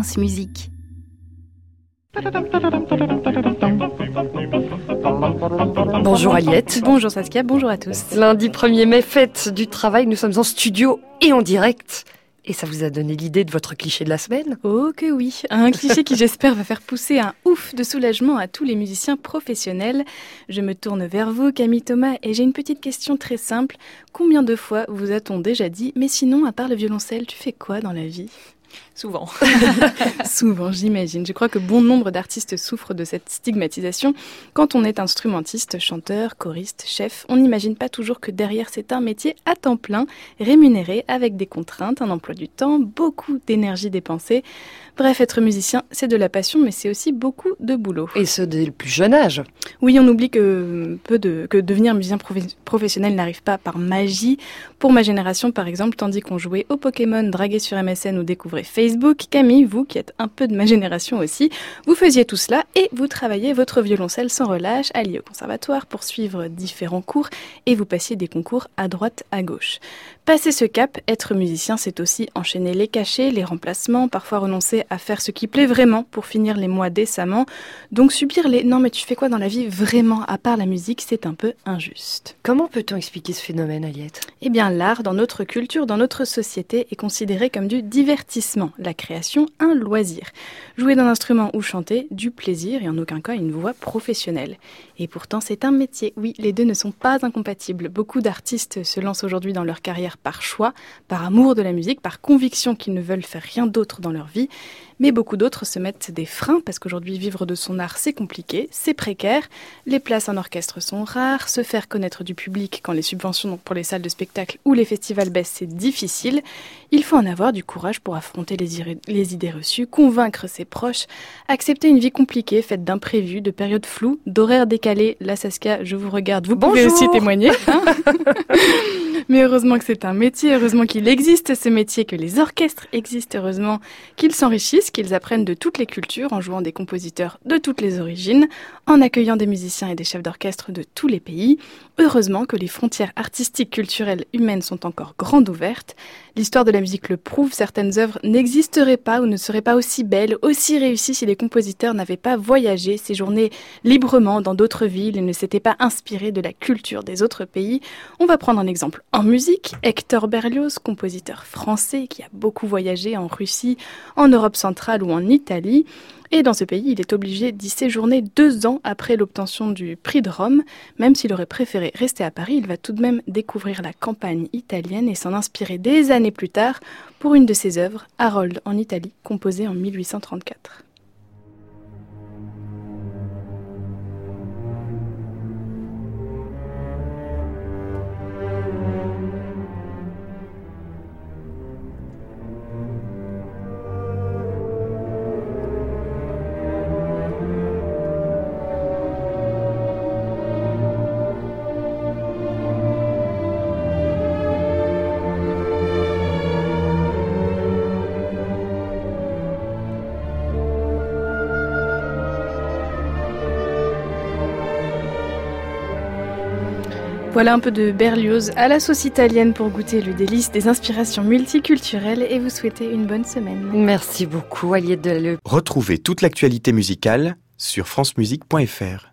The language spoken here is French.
France Musique. Bonjour Aliette. Bonjour Saskia, bonjour à tous. Lundi 1er mai, fête du travail, nous sommes en studio et en direct. Et ça vous a donné l'idée de votre cliché de la semaine? Oh que oui, un cliché qui j'espère va faire pousser un ouf de soulagement à tous les musiciens professionnels. Je me tourne vers vous Camille Thomas et j'ai une petite question très simple. Combien de fois vous a-t-on déjà dit mais sinon à part le violoncelle tu fais quoi dans la vie? Souvent. Souvent, j'imagine. Je crois que bon nombre d'artistes souffrent de cette stigmatisation. Quand on est instrumentiste, chanteur, choriste, chef, on n'imagine pas toujours que derrière c'est un métier à temps plein, rémunéré, avec des contraintes, un emploi du temps, beaucoup d'énergie dépensée. Bref, être musicien, c'est de la passion, mais c'est aussi beaucoup de boulot. Et ce dès le plus jeune âge. Oui, on oublie que, peu de, que devenir musicien professionnel n'arrive pas par magie. Pour ma génération, par exemple, tandis qu'on jouait au Pokémon, dragué sur MSN ou découvrait Facebook, Camille, vous qui êtes un peu de ma génération aussi, vous faisiez tout cela et vous travailliez votre violoncelle sans relâche, allié au conservatoire pour suivre différents cours et vous passiez des concours à droite, à gauche. Passer ce cap, être musicien, c'est aussi enchaîner les cachets, les remplacements, parfois renoncer à faire ce qui plaît vraiment pour finir les mois décemment. Donc subir les non mais tu fais quoi dans la vie vraiment à part la musique, c'est un peu injuste. Comment peut-on expliquer ce phénomène, Aliette? Eh bien l'art, dans notre culture, dans notre société, est considéré comme du divertissement, la création un loisir. Jouer d'un instrument ou chanter, du plaisir et en aucun cas une voix professionnelle. Et pourtant c'est un métier, oui, les deux ne sont pas incompatibles. Beaucoup d'artistes se lancent aujourd'hui dans leur carrière par choix, par amour de la musique, par conviction qu'ils ne veulent faire rien d'autre dans leur vie. Mais beaucoup d'autres se mettent des freins parce qu'aujourd'hui vivre de son art c'est compliqué, c'est précaire, les places en orchestre sont rares, se faire connaître du public quand les subventions pour les salles de spectacle ou les festivals baissent c'est difficile. Il faut en avoir du courage pour affronter les, les idées reçues, convaincre ses proches, accepter une vie compliquée faite d'imprévus, de périodes floues, d'horaires décalés. La Saskia, je vous regarde, vous pouvez aussi témoigner. Hein Mais heureusement que c'est un métier, heureusement qu'il existe ce métier, que les orchestres existent, heureusement qu'ils s'enrichissent, qu'ils apprennent de toutes les cultures en jouant des compositeurs de toutes les origines, en accueillant des musiciens et des chefs d'orchestre de tous les pays. Heureusement que les frontières artistiques, culturelles, humaines sont encore grandes ouvertes. L'histoire de la musique le prouve, certaines œuvres n'existeraient pas ou ne seraient pas aussi belles, aussi réussies si les compositeurs n'avaient pas voyagé, séjourné librement dans d'autres villes et ne s'étaient pas inspirés de la culture des autres pays. On va prendre un exemple en musique. Hector Berlioz, compositeur français qui a beaucoup voyagé en Russie, en Europe centrale ou en Italie. Et dans ce pays, il est obligé d'y séjourner deux ans après l'obtention du prix de Rome. Même s'il aurait préféré rester à Paris, il va tout de même découvrir la campagne italienne et s'en inspirer des années plus tard pour une de ses œuvres, Harold en Italie, composée en 1834. Voilà un peu de Berlioz à la sauce italienne pour goûter le délice des inspirations multiculturelles et vous souhaiter une bonne semaine. Merci beaucoup, Aliette Delalleux. Retrouvez toute l'actualité musicale sur francemusique.fr.